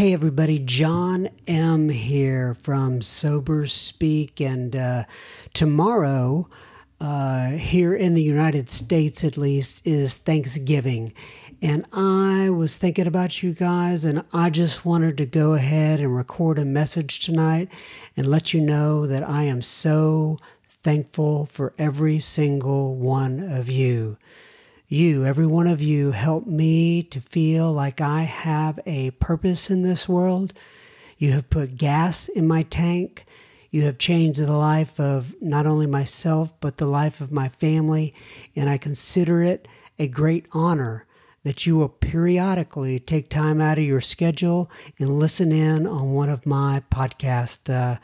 Hey, everybody, John M. here from Sober Speak. And uh, tomorrow, uh, here in the United States at least, is Thanksgiving. And I was thinking about you guys, and I just wanted to go ahead and record a message tonight and let you know that I am so thankful for every single one of you. You, every one of you, help me to feel like I have a purpose in this world. You have put gas in my tank. You have changed the life of not only myself, but the life of my family. And I consider it a great honor that you will periodically take time out of your schedule and listen in on one of my podcasts. Uh,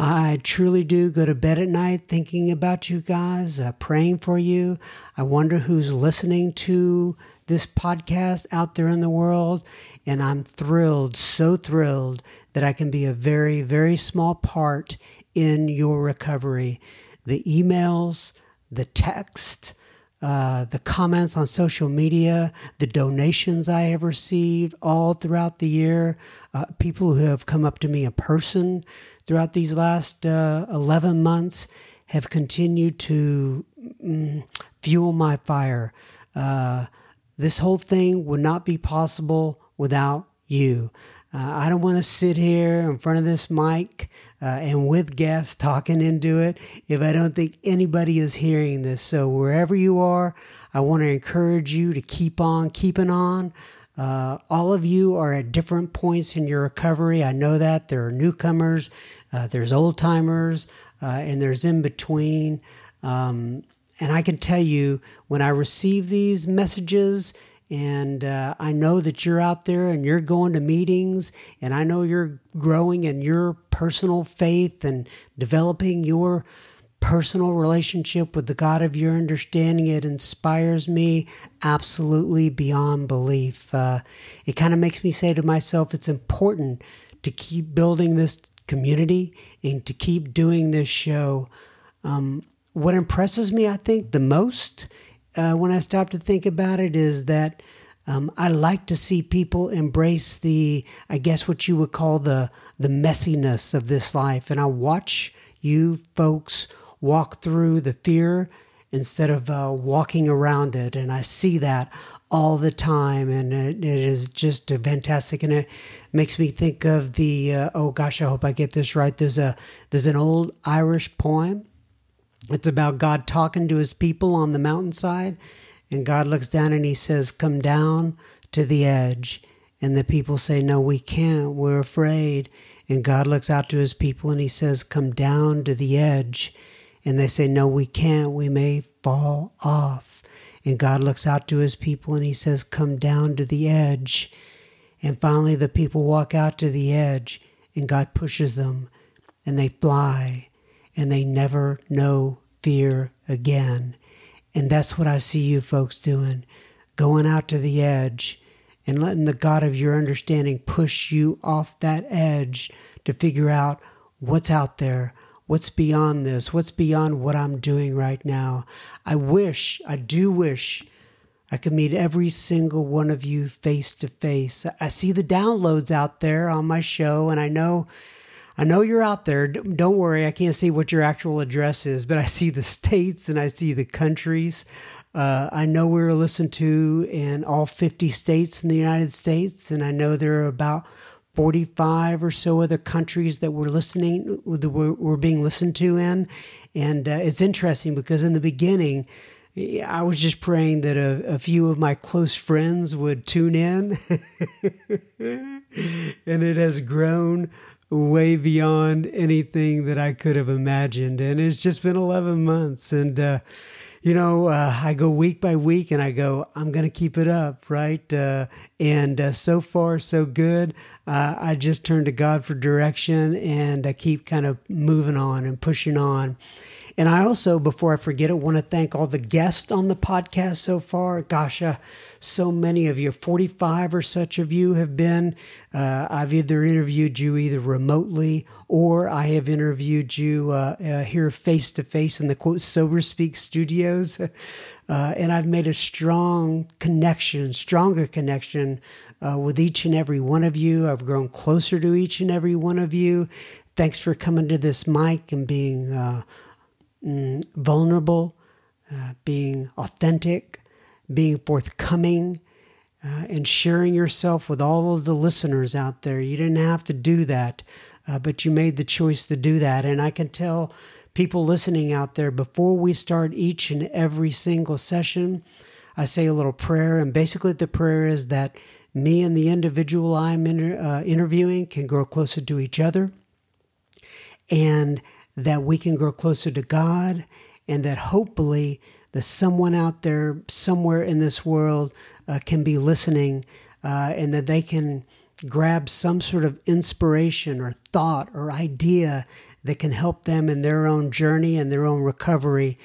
I truly do go to bed at night thinking about you guys, uh, praying for you. I wonder who's listening to this podcast out there in the world. And I'm thrilled, so thrilled that I can be a very, very small part in your recovery. The emails, the text, uh, the comments on social media, the donations I have received all throughout the year, uh, people who have come up to me in person throughout these last uh, 11 months have continued to mm, fuel my fire. Uh, this whole thing would not be possible without you. Uh, I don't want to sit here in front of this mic uh, and with guests talking into it if I don't think anybody is hearing this. So, wherever you are, I want to encourage you to keep on keeping on. Uh, all of you are at different points in your recovery. I know that. There are newcomers, uh, there's old timers, uh, and there's in between. Um, and I can tell you when I receive these messages, and uh, I know that you're out there and you're going to meetings, and I know you're growing in your personal faith and developing your personal relationship with the God of your understanding. It inspires me absolutely beyond belief. Uh, it kind of makes me say to myself, it's important to keep building this community and to keep doing this show. Um, what impresses me, I think, the most uh, when I stop to think about it is that. Um, I like to see people embrace the, I guess, what you would call the the messiness of this life, and I watch you folks walk through the fear instead of uh, walking around it. And I see that all the time, and it, it is just fantastic. And it makes me think of the uh, oh gosh, I hope I get this right. There's a there's an old Irish poem. It's about God talking to His people on the mountainside, and God looks down and He says, "Come down to the edge." And the people say, No, we can't. We're afraid. And God looks out to his people and he says, Come down to the edge. And they say, No, we can't. We may fall off. And God looks out to his people and he says, Come down to the edge. And finally, the people walk out to the edge and God pushes them and they fly and they never know fear again. And that's what I see you folks doing going out to the edge and letting the God of your understanding push you off that edge to figure out what's out there, What's beyond this? What's beyond what I'm doing right now? I wish, I do wish I could meet every single one of you face to face. I see the downloads out there on my show, and I know. I know you're out there. Don't worry, I can't see what your actual address is, but I see the states and I see the countries. Uh, I know we're listened to in all 50 states in the United States, and I know there are about 45 or so other countries that we're listening, we're, being listened to in. And uh, it's interesting because in the beginning, I was just praying that a, a few of my close friends would tune in. and it has grown way beyond anything that I could have imagined. And it's just been 11 months. And, uh, you know, uh, I go week by week and I go, I'm going to keep it up, right? Uh, and uh, so far, so good. Uh, I just turn to God for direction and I keep kind of moving on and pushing on. And I also, before I forget it, want to thank all the guests on the podcast so far. Gosh, uh, so many of you, 45 or such of you have been. Uh, I've either interviewed you either remotely or I have interviewed you uh, uh here face to face in the quote Sober Speak studios. Uh, and I've made a strong connection, stronger connection uh, with each and every one of you. I've grown closer to each and every one of you. Thanks for coming to this mic and being mm, vulnerable, uh, being authentic, being forthcoming. Uh, and sharing yourself with all of the listeners out there. You didn't have to do that, uh, but you made the choice to do that. And I can tell people listening out there before we start each and every single session, I say a little prayer. And basically, the prayer is that me and the individual I'm inter- uh, interviewing can grow closer to each other and that we can grow closer to God and that hopefully that someone out there somewhere in this world uh, can be listening uh, and that they can grab some sort of inspiration or thought or idea that can help them in their own journey and their own recovery.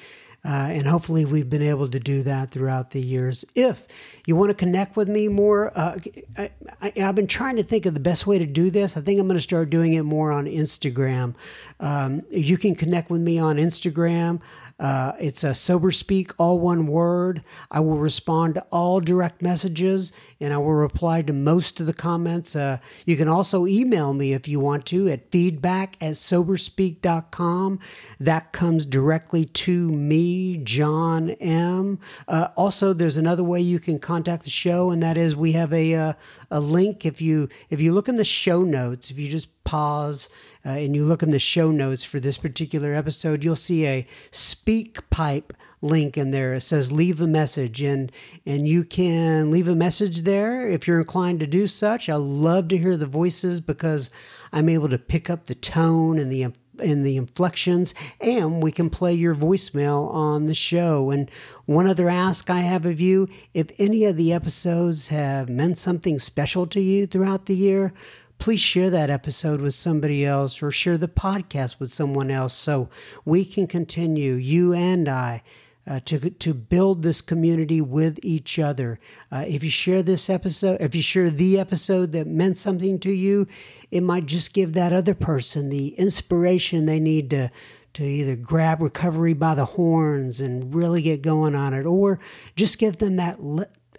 Uh, and hopefully, we've been able to do that throughout the years. If you want to connect with me more, uh, I, have been trying to think of the best way to do this. I think I'm going to start doing it more on Instagram. Um, you can connect with me on Instagram. Uh, it's a sober speak, all one word. I will respond to all direct messages and I will reply to most of the comments. Uh, you can also email me if you want to at feedback at soberspeak.com. That comes directly to me, John M. Uh, also, there's another way you can contact the show, and that is we have a, uh, a link. If you if you look in the show notes, if you just pause uh, and you look in the show notes for this particular episode, you'll see a SpeakPipe link in there. It says leave a message, and and you can leave a message there if you're inclined to do such. I love to hear the voices because I'm able to pick up the tone and the and the inflections, and we can play your voicemail on the show. And one other ask I have of you if any of the episodes have meant something special to you throughout the year, please share that episode with somebody else or share the podcast with someone else so we can continue, you and I. Uh, to to build this community with each other. Uh, if you share this episode, if you share the episode that meant something to you, it might just give that other person the inspiration they need to to either grab recovery by the horns and really get going on it, or just give them that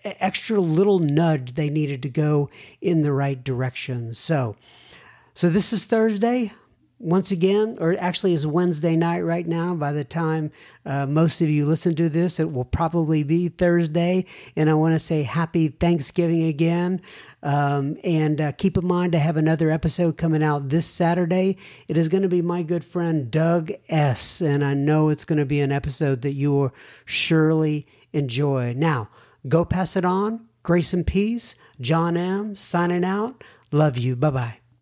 extra little nudge they needed to go in the right direction. So, so this is Thursday once again, or actually is Wednesday night right now. By the time uh, most of you listen to this, it will probably be Thursday. And I want to say happy Thanksgiving again. Um, and uh, keep in mind, I have another episode coming out this Saturday. It is going to be my good friend Doug S. And I know it's going to be an episode that you will surely enjoy. Now, Go pass it on. Grace and peace. John M. signing out. Love you. Bye bye.